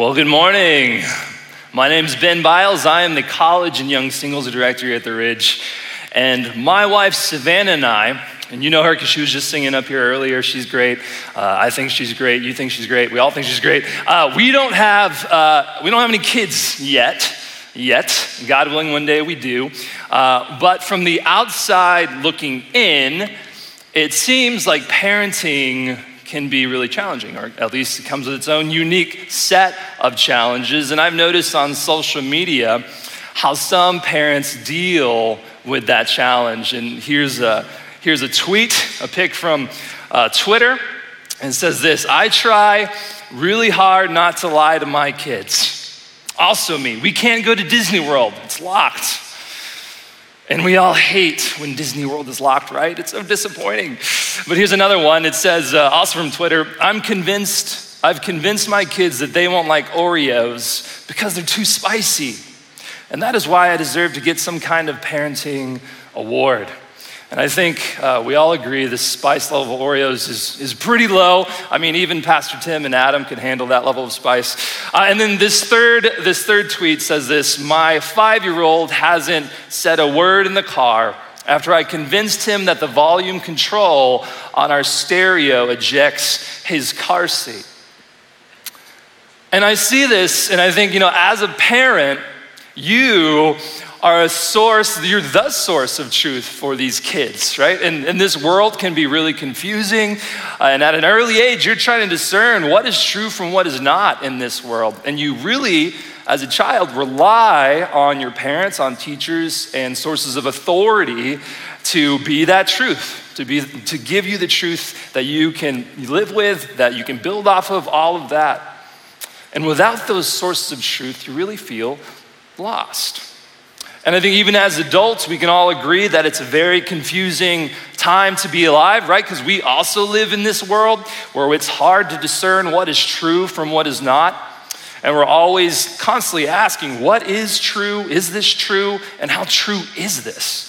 Well, good morning. My name is Ben Biles. I am the college and young singles director at the Ridge. And my wife, Savannah, and I, and you know her because she was just singing up here earlier. She's great. Uh, I think she's great. You think she's great. We all think she's great. Uh, we don't have uh, we don't have any kids yet. Yet, God willing, one day we do. Uh, but from the outside looking in, it seems like parenting can be really challenging, or at least it comes with its own unique set of challenges. And I've noticed on social media how some parents deal with that challenge. And here's a, here's a tweet, a pic from uh, Twitter, and says this I try really hard not to lie to my kids. Also, me. We can't go to Disney World, it's locked. And we all hate when Disney World is locked, right? It's so disappointing. But here's another one. It says, uh, also from Twitter, I'm convinced, I've convinced my kids that they won't like Oreos because they're too spicy. And that is why I deserve to get some kind of parenting award. And I think uh, we all agree the spice level of Oreos is, is pretty low. I mean, even Pastor Tim and Adam can handle that level of spice. Uh, and then this third, this third tweet says this My five year old hasn't said a word in the car after I convinced him that the volume control on our stereo ejects his car seat. And I see this and I think, you know, as a parent, you are a source, you're the source of truth for these kids, right? And, and this world can be really confusing. Uh, and at an early age, you're trying to discern what is true from what is not in this world. And you really, as a child, rely on your parents, on teachers, and sources of authority to be that truth, to, be, to give you the truth that you can live with, that you can build off of, all of that. And without those sources of truth, you really feel lost. And I think even as adults, we can all agree that it's a very confusing time to be alive, right? Because we also live in this world where it's hard to discern what is true from what is not. And we're always constantly asking, what is true? Is this true? And how true is this?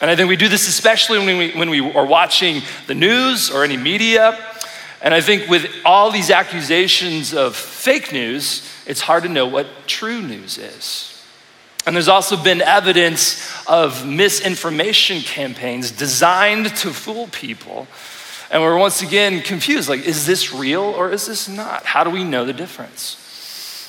And I think we do this especially when we, when we are watching the news or any media. And I think with all these accusations of fake news, it's hard to know what true news is. And there's also been evidence of misinformation campaigns designed to fool people. And we're once again confused like, is this real or is this not? How do we know the difference?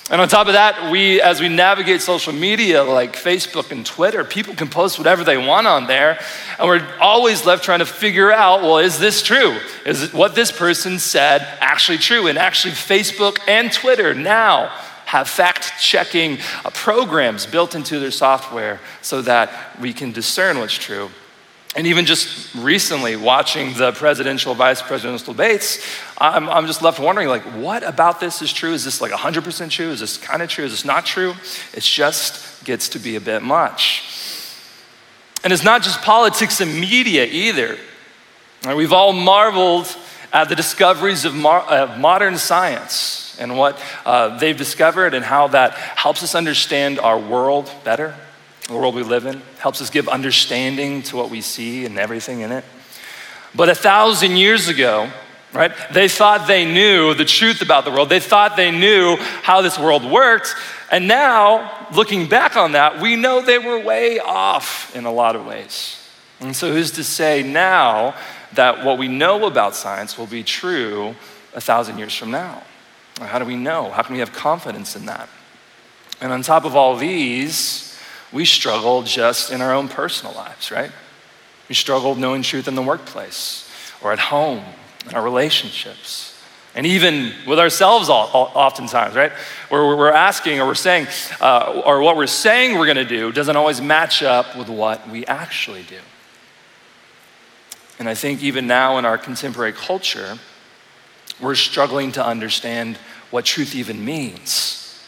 And on top of that, we, as we navigate social media like Facebook and Twitter, people can post whatever they want on there. And we're always left trying to figure out well, is this true? Is what this person said actually true? And actually, Facebook and Twitter now have fact checking uh, programs built into their software so that we can discern what's true. And even just recently, watching the presidential, vice presidential debates, I'm, I'm just left wondering, like, what about this is true? Is this like 100% true? Is this kind of true? Is this not true? It just gets to be a bit much. And it's not just politics and media either. We've all marveled at the discoveries of, mar- of modern science and what uh, they've discovered and how that helps us understand our world better, the world we live in, helps us give understanding to what we see and everything in it. But a thousand years ago, right, they thought they knew the truth about the world. They thought they knew how this world worked. And now, looking back on that, we know they were way off in a lot of ways. And so, who's to say now that what we know about science will be true a thousand years from now? How do we know? How can we have confidence in that? And on top of all these, we struggle just in our own personal lives, right? We struggle knowing truth in the workplace or at home, in our relationships, and even with ourselves all, all, oftentimes, right? Where we're asking or we're saying, uh, or what we're saying we're gonna do doesn't always match up with what we actually do. And I think even now in our contemporary culture, we're struggling to understand what truth even means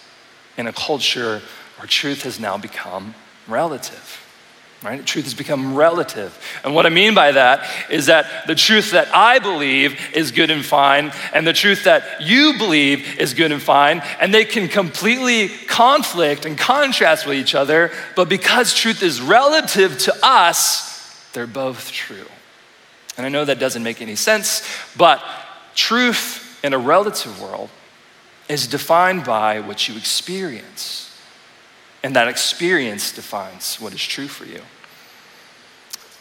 in a culture where truth has now become relative. Right? Truth has become relative. And what I mean by that is that the truth that I believe is good and fine, and the truth that you believe is good and fine, and they can completely conflict and contrast with each other, but because truth is relative to us, they're both true. And I know that doesn't make any sense, but truth in a relative world is defined by what you experience. And that experience defines what is true for you.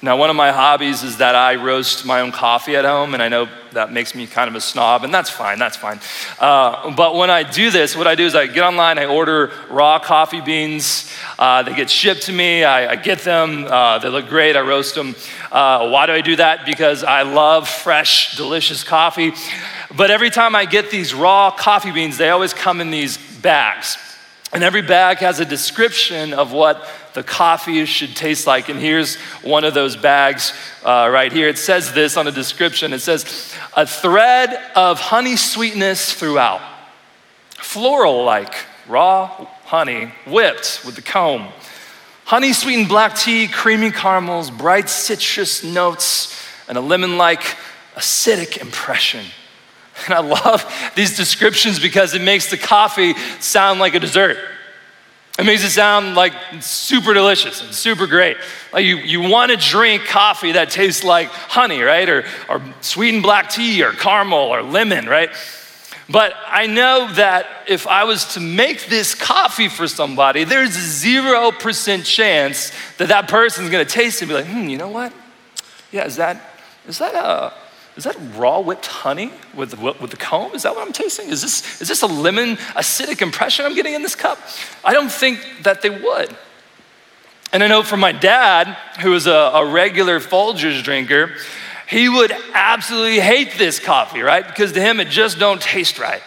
Now, one of my hobbies is that I roast my own coffee at home, and I know that makes me kind of a snob, and that's fine, that's fine. Uh, but when I do this, what I do is I get online, I order raw coffee beans. Uh, they get shipped to me, I, I get them, uh, they look great, I roast them. Uh, why do I do that? Because I love fresh, delicious coffee. But every time I get these raw coffee beans, they always come in these bags. And every bag has a description of what the coffee should taste like. And here's one of those bags uh, right here. It says this on the description it says, a thread of honey sweetness throughout, floral like, raw honey, whipped with the comb. Honey sweetened black tea, creamy caramels, bright citrus notes, and a lemon like acidic impression. And I love these descriptions because it makes the coffee sound like a dessert. It makes it sound like super delicious and super great. Like you, you want to drink coffee that tastes like honey, right? Or, or sweetened black tea or caramel or lemon, right? But I know that if I was to make this coffee for somebody, there's a 0% chance that that person's gonna taste it and be like, hmm, you know what? Yeah, is that, is that a, is that raw whipped honey with, with the comb? Is that what I'm tasting? Is this, is this a lemon acidic impression I'm getting in this cup? I don't think that they would. And I know from my dad, who is a, a regular Folgers drinker, he would absolutely hate this coffee, right? Because to him, it just don't taste right.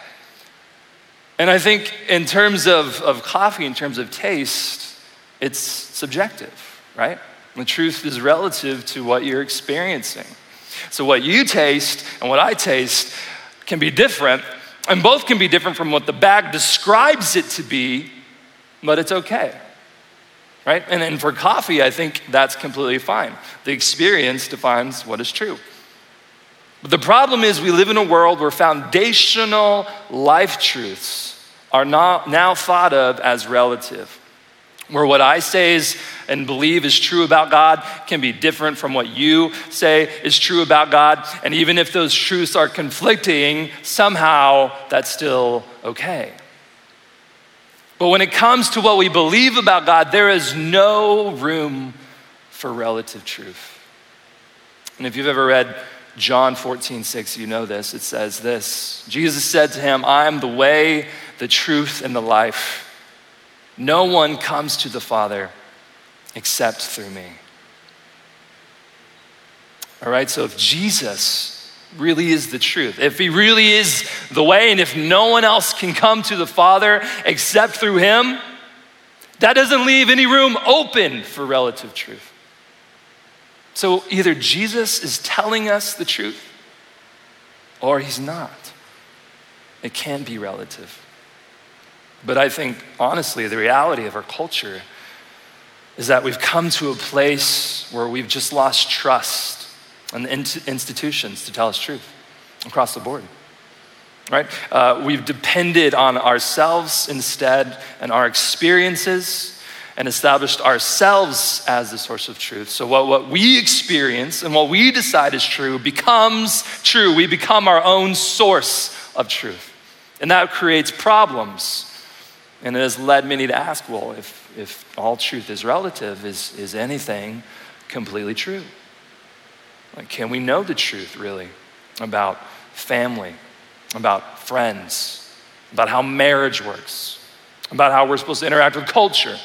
And I think in terms of, of coffee, in terms of taste, it's subjective, right? The truth is relative to what you're experiencing. So, what you taste and what I taste can be different, and both can be different from what the bag describes it to be, but it's okay. Right? And then for coffee, I think that's completely fine. The experience defines what is true. But the problem is, we live in a world where foundational life truths are not now thought of as relative where what I say is and believe is true about God can be different from what you say is true about God. And even if those truths are conflicting, somehow that's still okay. But when it comes to what we believe about God, there is no room for relative truth. And if you've ever read John 14, 6, you know this. It says this Jesus said to him, I am the way, the truth, and the life. No one comes to the Father except through me. All right, so if Jesus really is the truth, if he really is the way, and if no one else can come to the Father except through him, that doesn't leave any room open for relative truth. So either Jesus is telling us the truth or he's not. It can be relative. But I think, honestly, the reality of our culture is that we've come to a place where we've just lost trust in the institutions to tell us truth across the board. Right? Uh, we've depended on ourselves instead and our experiences and established ourselves as the source of truth. So, what, what we experience and what we decide is true becomes true. We become our own source of truth. And that creates problems and it has led many to ask well, if, if all truth is relative, is, is anything completely true? Like, can we know the truth really about family, about friends, about how marriage works, about how we're supposed to interact with culture,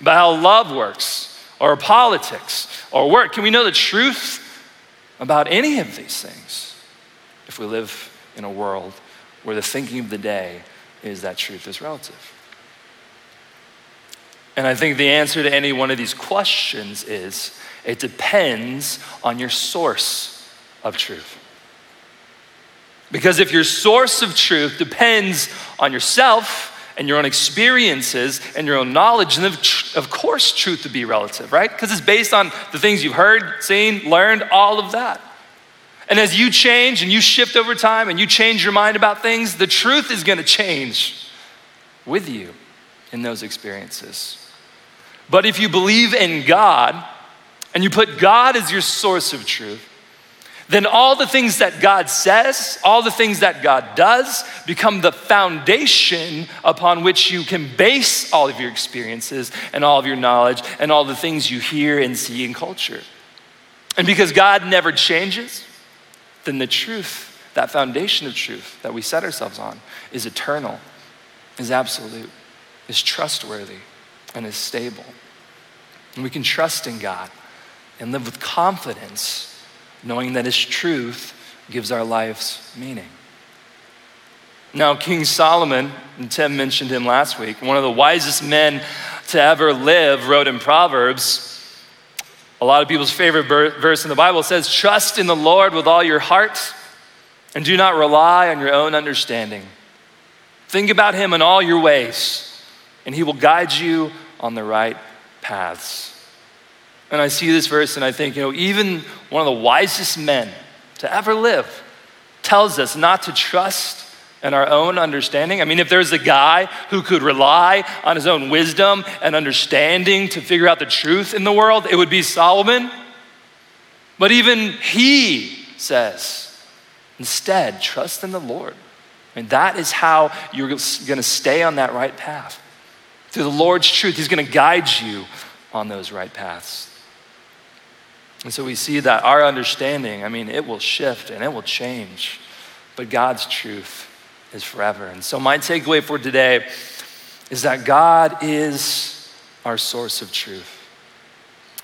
about how love works, or politics, or work? Can we know the truth about any of these things if we live in a world where the thinking of the day is that truth is relative? And I think the answer to any one of these questions is it depends on your source of truth. Because if your source of truth depends on yourself and your own experiences and your own knowledge, then of course truth would be relative, right? Because it's based on the things you've heard, seen, learned, all of that. And as you change and you shift over time and you change your mind about things, the truth is gonna change with you in those experiences. But if you believe in God and you put God as your source of truth, then all the things that God says, all the things that God does, become the foundation upon which you can base all of your experiences and all of your knowledge and all the things you hear and see in culture. And because God never changes, then the truth, that foundation of truth that we set ourselves on, is eternal, is absolute, is trustworthy, and is stable. And we can trust in God and live with confidence knowing that His truth gives our lives meaning. Now, King Solomon, and Tim mentioned him last week, one of the wisest men to ever live, wrote in Proverbs. A lot of people's favorite verse in the Bible says, Trust in the Lord with all your heart and do not rely on your own understanding. Think about him in all your ways, and he will guide you on the right paths. And I see this verse and I think, you know, even one of the wisest men to ever live tells us not to trust in our own understanding. I mean, if there's a guy who could rely on his own wisdom and understanding to figure out the truth in the world, it would be Solomon. But even he says, instead, trust in the Lord. Mean, that is how you're going to stay on that right path. Through the Lord's truth, He's going to guide you on those right paths. And so we see that our understanding, I mean, it will shift and it will change, but God's truth is forever. And so my takeaway for today is that God is our source of truth.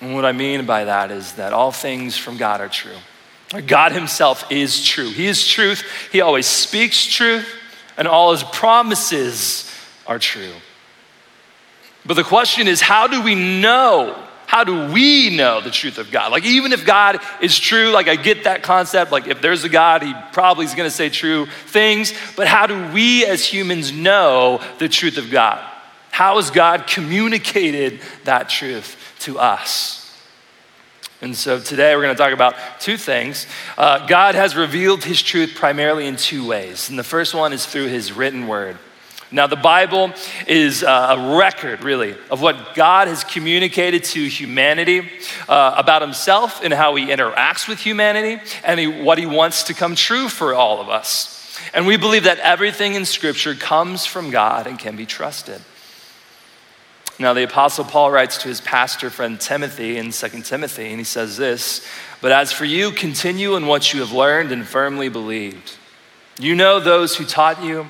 And what I mean by that is that all things from God are true. God Himself is true. He is truth. He always speaks truth, and all His promises are true. But the question is how do we know how do we know the truth of God? Like, even if God is true, like, I get that concept. Like, if there's a God, he probably is going to say true things. But how do we as humans know the truth of God? How has God communicated that truth to us? And so today we're going to talk about two things. Uh, God has revealed his truth primarily in two ways. And the first one is through his written word. Now, the Bible is uh, a record, really, of what God has communicated to humanity uh, about himself and how he interacts with humanity and he, what he wants to come true for all of us. And we believe that everything in Scripture comes from God and can be trusted. Now, the Apostle Paul writes to his pastor friend Timothy in 2 Timothy, and he says this But as for you, continue in what you have learned and firmly believed. You know those who taught you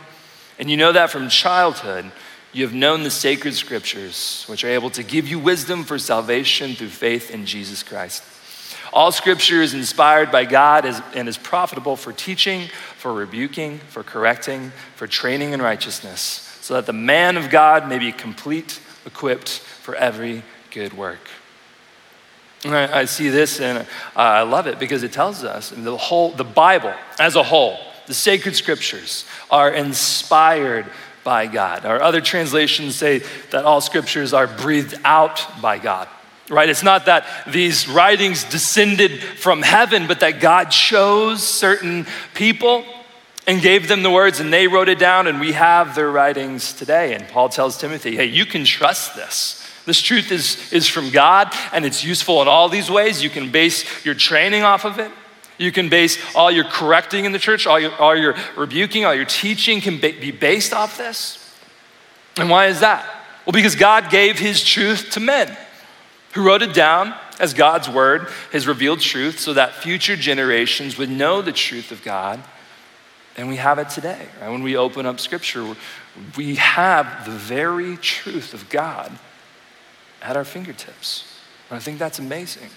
and you know that from childhood, you have known the sacred scriptures, which are able to give you wisdom for salvation through faith in Jesus Christ. All scripture is inspired by God and is profitable for teaching, for rebuking, for correcting, for training in righteousness, so that the man of God may be complete, equipped for every good work. And I, I see this and uh, I love it because it tells us the whole, the Bible as a whole, the sacred scriptures are inspired by God. Our other translations say that all scriptures are breathed out by God. Right? It's not that these writings descended from heaven, but that God chose certain people and gave them the words and they wrote it down and we have their writings today. And Paul tells Timothy, hey, you can trust this. This truth is, is from God and it's useful in all these ways. You can base your training off of it. You can base all your correcting in the church, all your, all your rebuking, all your teaching can be based off this. And why is that? Well, because God gave his truth to men who wrote it down as God's word, his revealed truth, so that future generations would know the truth of God. And we have it today. Right? When we open up scripture, we have the very truth of God at our fingertips. And I think that's amazing.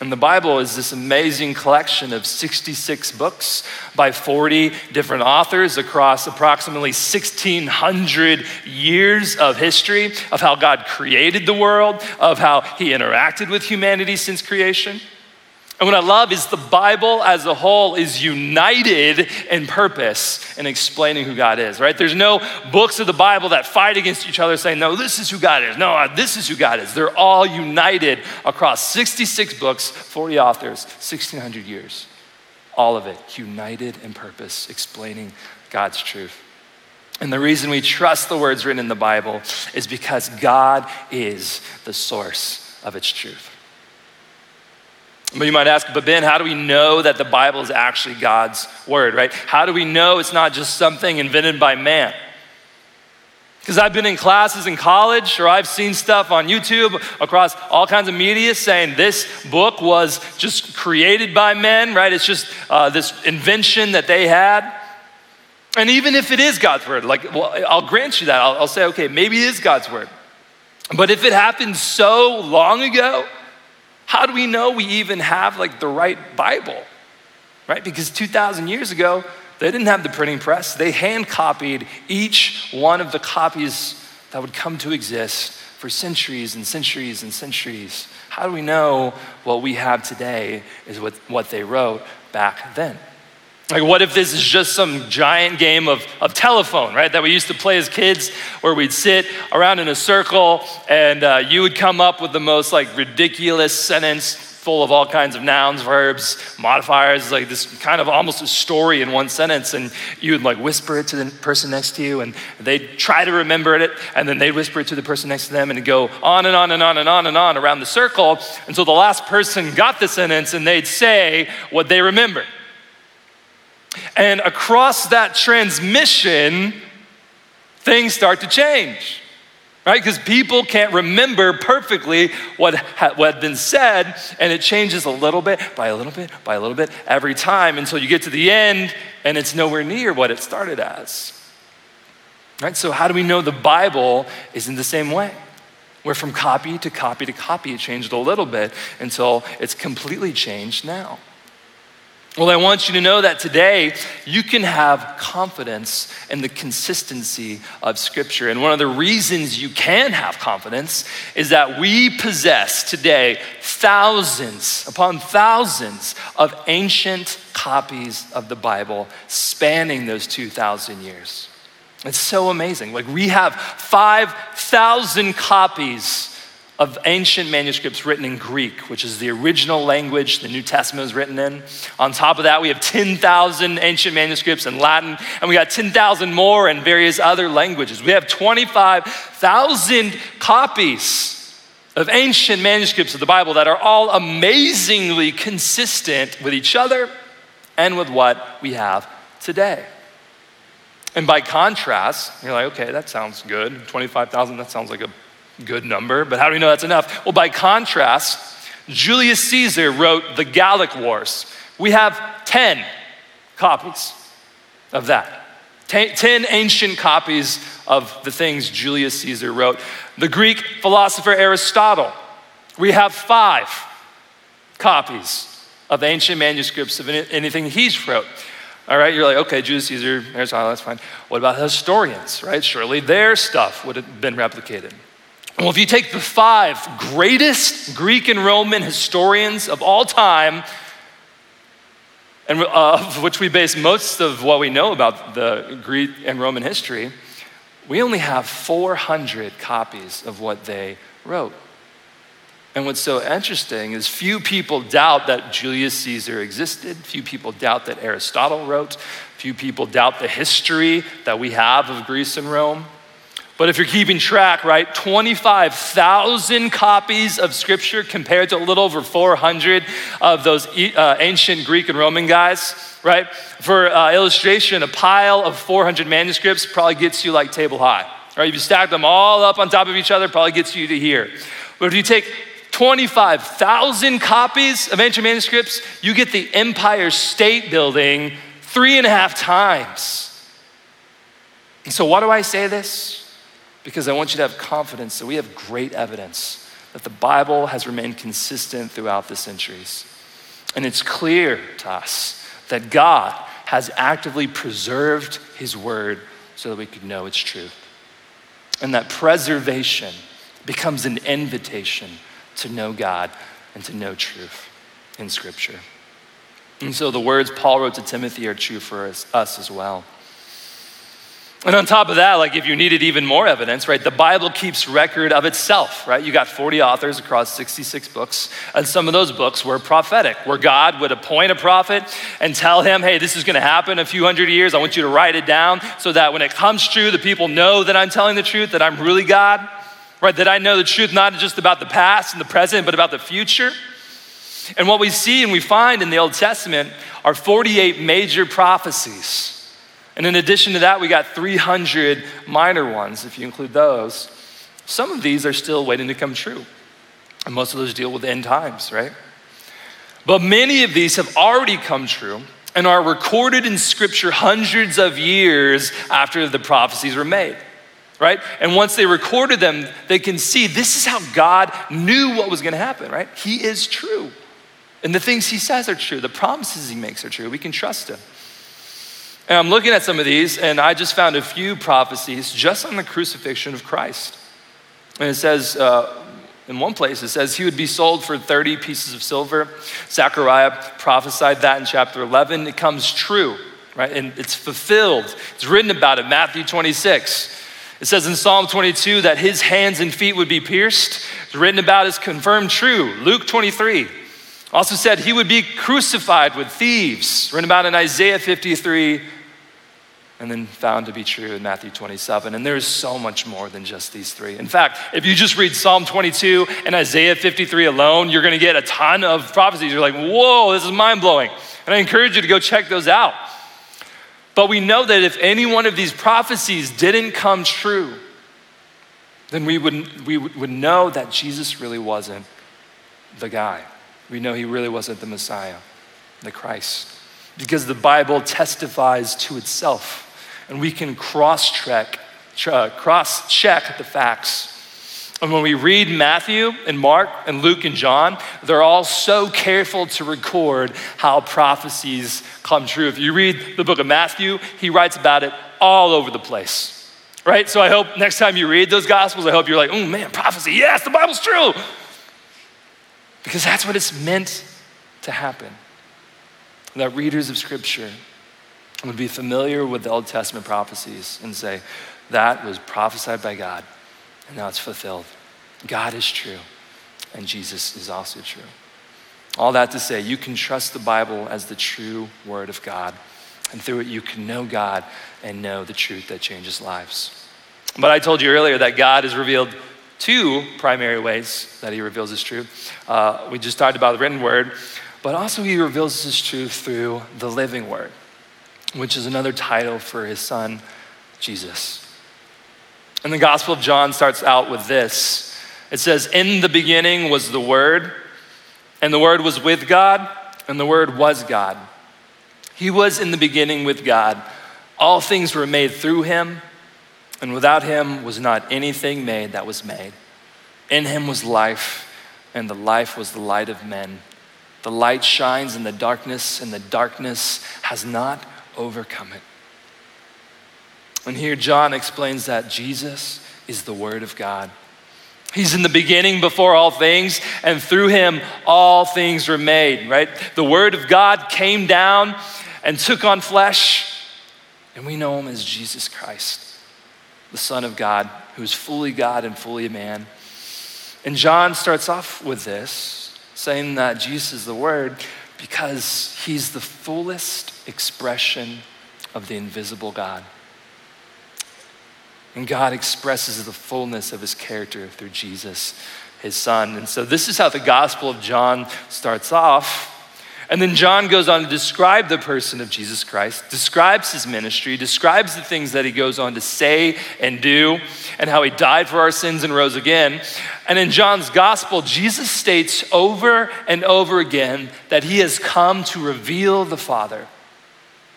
And the Bible is this amazing collection of 66 books by 40 different authors across approximately 1,600 years of history of how God created the world, of how He interacted with humanity since creation. And what I love is the Bible as a whole is united in purpose in explaining who God is, right? There's no books of the Bible that fight against each other saying, no, this is who God is. No, uh, this is who God is. They're all united across 66 books, 40 authors, 1,600 years. All of it united in purpose, explaining God's truth. And the reason we trust the words written in the Bible is because God is the source of its truth. But you might ask, but Ben, how do we know that the Bible is actually God's word, right? How do we know it's not just something invented by man? Because I've been in classes in college or I've seen stuff on YouTube across all kinds of media saying this book was just created by men, right? It's just uh, this invention that they had. And even if it is God's word, like, well, I'll grant you that. I'll, I'll say, okay, maybe it is God's word. But if it happened so long ago, how do we know we even have like the right Bible? Right? Because 2,000 years ago, they didn't have the printing press. They hand copied each one of the copies that would come to exist for centuries and centuries and centuries. How do we know what we have today is what, what they wrote back then? Like, what if this is just some giant game of, of telephone, right? That we used to play as kids, where we'd sit around in a circle and uh, you would come up with the most like ridiculous sentence full of all kinds of nouns, verbs, modifiers, like this kind of almost a story in one sentence. And you would like whisper it to the person next to you, and they'd try to remember it, and then they'd whisper it to the person next to them, and go on and on and on and on and on around the circle until the last person got the sentence and they'd say what they remembered. And across that transmission, things start to change right? Because people can't remember perfectly what, ha- what had been said, and it changes a little bit by a little bit by a little bit every time until you get to the end and it's nowhere near what it started as. Right? So, how do we know the Bible is in the same way? Where from copy to copy to copy, it changed a little bit until it's completely changed now. Well, I want you to know that today you can have confidence in the consistency of Scripture. And one of the reasons you can have confidence is that we possess today thousands upon thousands of ancient copies of the Bible spanning those 2,000 years. It's so amazing. Like, we have 5,000 copies of ancient manuscripts written in Greek, which is the original language the New Testament was written in. On top of that, we have 10,000 ancient manuscripts in Latin, and we got 10,000 more in various other languages. We have 25,000 copies of ancient manuscripts of the Bible that are all amazingly consistent with each other and with what we have today. And by contrast, you're like, okay, that sounds good. 25,000, that sounds like a Good number, but how do we know that's enough? Well, by contrast, Julius Caesar wrote the Gallic Wars. We have 10 copies of that. 10 ancient copies of the things Julius Caesar wrote. The Greek philosopher Aristotle, we have five copies of ancient manuscripts of anything he's wrote. All right, you're like, okay, Julius Caesar, Aristotle, that's fine. What about historians, right? Surely their stuff would have been replicated. Well, if you take the five greatest Greek and Roman historians of all time, and uh, of which we base most of what we know about the Greek and Roman history, we only have 400 copies of what they wrote. And what's so interesting is few people doubt that Julius Caesar existed. Few people doubt that Aristotle wrote. Few people doubt the history that we have of Greece and Rome. But if you're keeping track, right, 25,000 copies of scripture compared to a little over 400 of those uh, ancient Greek and Roman guys, right? For uh, illustration, a pile of 400 manuscripts probably gets you like table high, right? If you stack them all up on top of each other, probably gets you to here. But if you take 25,000 copies of ancient manuscripts, you get the Empire State Building three and a half times. And so, why do I say this? Because I want you to have confidence that we have great evidence that the Bible has remained consistent throughout the centuries. And it's clear to us that God has actively preserved His Word so that we could know its truth. And that preservation becomes an invitation to know God and to know truth in Scripture. And so the words Paul wrote to Timothy are true for us, us as well. And on top of that, like if you needed even more evidence, right, the Bible keeps record of itself, right? You got 40 authors across 66 books, and some of those books were prophetic, where God would appoint a prophet and tell him, hey, this is gonna happen in a few hundred years. I want you to write it down so that when it comes true, the people know that I'm telling the truth, that I'm really God, right? That I know the truth not just about the past and the present, but about the future. And what we see and we find in the Old Testament are 48 major prophecies. And in addition to that, we got 300 minor ones, if you include those. Some of these are still waiting to come true. And most of those deal with end times, right? But many of these have already come true and are recorded in Scripture hundreds of years after the prophecies were made, right? And once they recorded them, they can see this is how God knew what was going to happen, right? He is true. And the things He says are true, the promises He makes are true. We can trust Him. And I'm looking at some of these, and I just found a few prophecies just on the crucifixion of Christ. And it says, uh, in one place, it says he would be sold for 30 pieces of silver. Zechariah prophesied that in chapter 11. It comes true, right? And it's fulfilled. It's written about it, Matthew 26. It says in Psalm 22 that his hands and feet would be pierced. It's written about as confirmed true. Luke 23 also said he would be crucified with thieves. Written about in Isaiah 53 and then found to be true in Matthew 27. And there's so much more than just these three. In fact, if you just read Psalm 22 and Isaiah 53 alone, you're going to get a ton of prophecies. You're like, whoa, this is mind blowing. And I encourage you to go check those out. But we know that if any one of these prophecies didn't come true, then we would, we would know that Jesus really wasn't the guy. We know he really wasn't the Messiah, the Christ. Because the Bible testifies to itself and we can cross check, uh, cross check the facts. And when we read Matthew and Mark and Luke and John, they're all so careful to record how prophecies come true. If you read the book of Matthew, he writes about it all over the place. Right? So I hope next time you read those gospels, I hope you're like, oh man, prophecy, yes, the Bible's true. Because that's what it's meant to happen. That readers of Scripture would be familiar with the Old Testament prophecies and say, that was prophesied by God, and now it's fulfilled. God is true, and Jesus is also true. All that to say, you can trust the Bible as the true Word of God, and through it, you can know God and know the truth that changes lives. But I told you earlier that God is revealed two primary ways that He reveals His truth. Uh, we just talked about the written Word, but also He reveals His truth through the living Word which is another title for his son, Jesus. And the Gospel of John starts out with this it says, In the beginning was the Word, and the Word was with God, and the Word was God. He was in the beginning with God. All things were made through him, and without him was not anything made that was made. In him was life, and the life was the light of men. The light shines in the darkness, and the darkness has not overcome it. And here John explains that Jesus is the Word of God. He's in the beginning before all things, and through him all things were made, right? The Word of God came down and took on flesh, and we know him as Jesus Christ, the Son of God, who is fully God and fully man. And John starts off with this, saying that Jesus is the Word, because he's the fullest expression of the invisible God. And God expresses the fullness of his character through Jesus, his son. And so this is how the Gospel of John starts off. And then John goes on to describe the person of Jesus Christ, describes his ministry, describes the things that he goes on to say and do, and how he died for our sins and rose again. And in John's gospel, Jesus states over and over again that he has come to reveal the Father.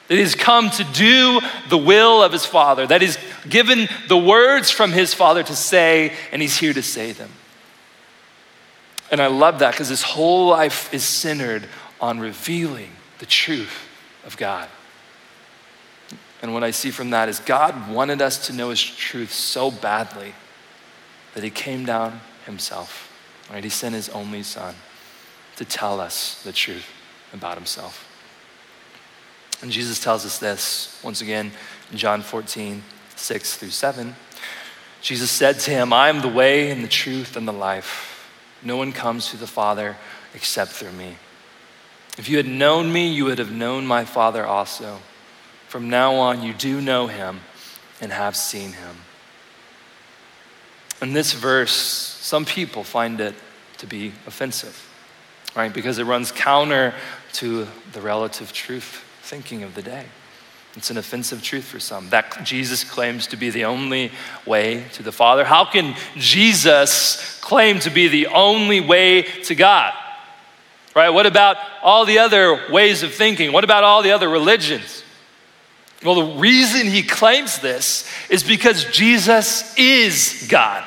That he's come to do the will of his Father, that he's given the words from his Father to say, and he's here to say them. And I love that because his whole life is centered on revealing the truth of God. And what I see from that is God wanted us to know his truth so badly that he came down himself. Right? He sent his only son to tell us the truth about himself. And Jesus tells us this once again in John 14, 6 through 7. Jesus said to him, I am the way and the truth and the life. No one comes to the Father except through me. If you had known me, you would have known my Father also. From now on, you do know him and have seen him. In this verse, some people find it to be offensive. right? Because it runs counter to the relative truth thinking of the day. It's an offensive truth for some that Jesus claims to be the only way to the Father. How can Jesus claim to be the only way to God? Right? What about all the other ways of thinking? What about all the other religions? Well, the reason he claims this is because Jesus is God.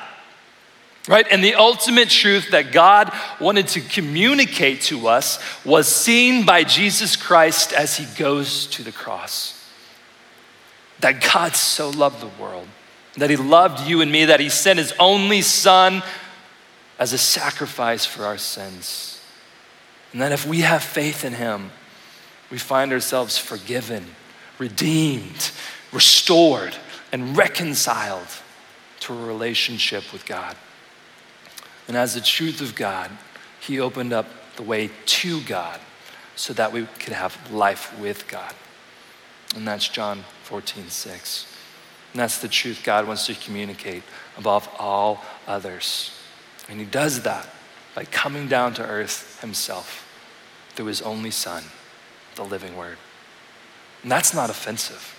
Right? And the ultimate truth that God wanted to communicate to us was seen by Jesus Christ as he goes to the cross. That God so loved the world, that he loved you and me, that he sent his only son as a sacrifice for our sins. And that if we have faith in him, we find ourselves forgiven, redeemed, restored, and reconciled to a relationship with God. And as the truth of God, He opened up the way to God so that we could have life with God. And that's John 14, 6. And that's the truth God wants to communicate above all others. And He does that by coming down to earth Himself through His only Son, the living Word. And that's not offensive.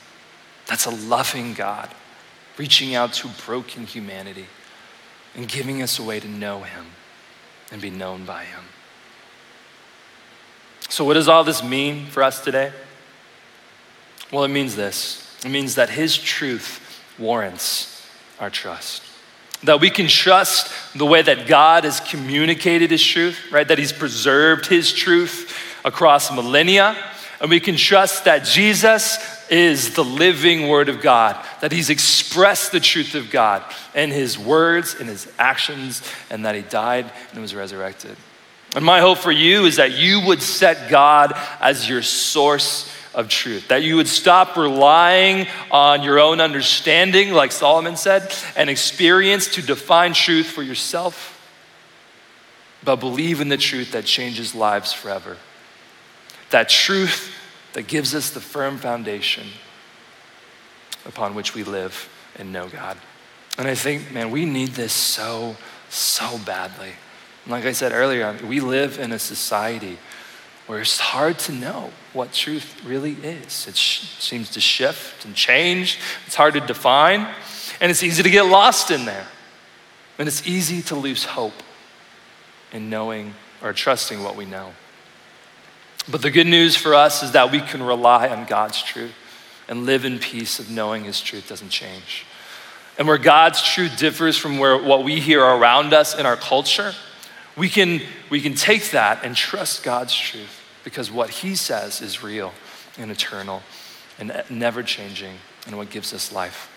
That's a loving God reaching out to broken humanity and giving us a way to know Him and be known by Him. So, what does all this mean for us today? Well, it means this it means that His truth warrants our trust. That we can trust the way that God has communicated His truth, right? That He's preserved His truth across millennia. And we can trust that Jesus is the living Word of God, that He's expressed the truth of God in His words, in His actions, and that He died and was resurrected. And my hope for you is that you would set God as your source of truth, that you would stop relying on your own understanding, like Solomon said, and experience to define truth for yourself, but believe in the truth that changes lives forever. That truth that gives us the firm foundation upon which we live and know God. And I think, man, we need this so, so badly. like I said earlier, we live in a society where it's hard to know what truth really is. It sh- seems to shift and change, it's hard to define, and it's easy to get lost in there. And it's easy to lose hope in knowing or trusting what we know. But the good news for us is that we can rely on God's truth and live in peace of knowing His truth doesn't change. And where God's truth differs from where, what we hear around us in our culture, we can, we can take that and trust God's truth because what He says is real and eternal and never changing and what gives us life.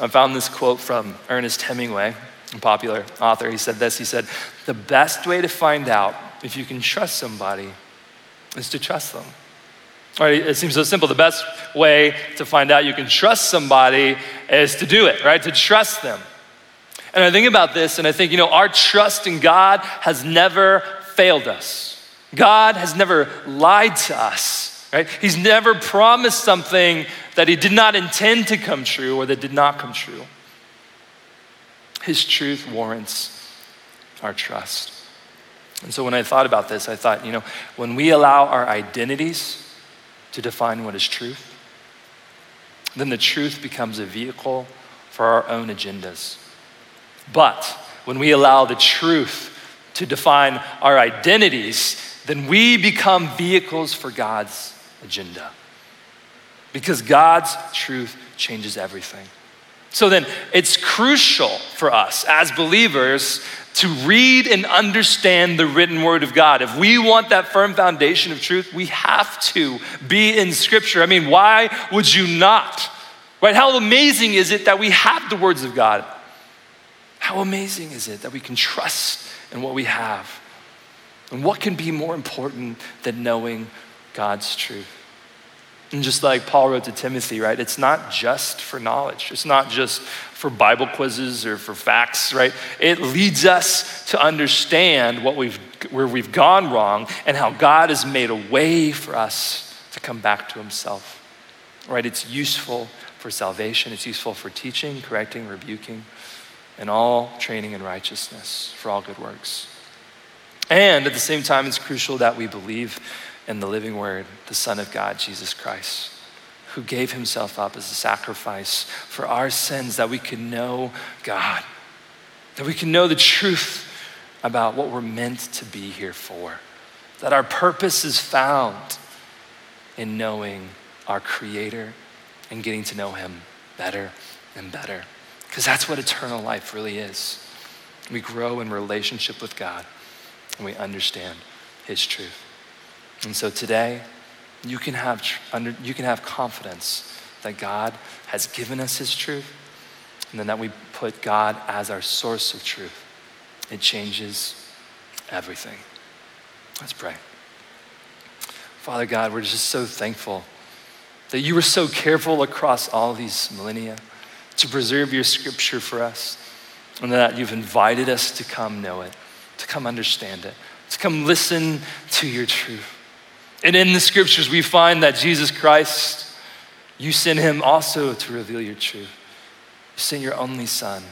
I found this quote from Ernest Hemingway, a popular author. He said this He said, The best way to find out if you can trust somebody is to trust them. Right? It seems so simple. The best way to find out you can trust somebody is to do it, right? To trust them. And I think about this and I think, you know, our trust in God has never failed us. God has never lied to us, right? He's never promised something that he did not intend to come true or that did not come true. His truth warrants our trust. And so when I thought about this, I thought, you know, when we allow our identities to define what is truth, then the truth becomes a vehicle for our own agendas. But when we allow the truth to define our identities, then we become vehicles for God's agenda. Because God's truth changes everything. So then, it's crucial for us as believers to read and understand the written word of God. If we want that firm foundation of truth, we have to be in scripture. I mean, why would you not? Right? How amazing is it that we have the words of God? How amazing is it that we can trust in what we have? And what can be more important than knowing God's truth? And just like Paul wrote to Timothy, right? It's not just for knowledge. It's not just for Bible quizzes or for facts, right? It leads us to understand what we've, where we've gone wrong and how God has made a way for us to come back to Himself, right? It's useful for salvation, it's useful for teaching, correcting, rebuking, and all training in righteousness for all good works. And at the same time, it's crucial that we believe in the living word, the Son of God, Jesus Christ, who gave himself up as a sacrifice for our sins that we could know God, that we can know the truth about what we're meant to be here for, that our purpose is found in knowing our Creator and getting to know Him better and better. Because that's what eternal life really is. We grow in relationship with God and we understand His truth. And so today, you can have, under, you can have confidence that God has given us His truth and then that we put God as our source of truth. It changes everything. Let's pray. Father God, we're just so thankful that you were so careful across all these millennia to preserve your scripture for us, and that you've invited us to come know it, to come understand it, to come listen to your truth. And in the scriptures, we find that Jesus Christ, you sent him also to reveal your truth. You sent your only son.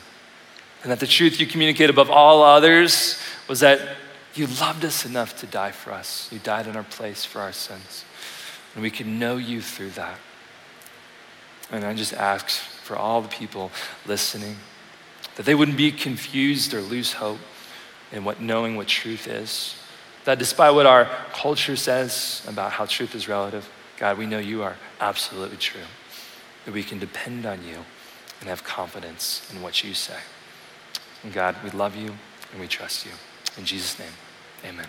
And that the truth you communicate above all others was that you loved us enough to die for us. You died in our place for our sins. And we can know you through that. And I just ask for all the people listening that they wouldn't be confused or lose hope in what knowing what truth is. That despite what our culture says about how truth is relative, God, we know you are absolutely true. That we can depend on you and have confidence in what you say. And God, we love you and we trust you. In Jesus' name, amen.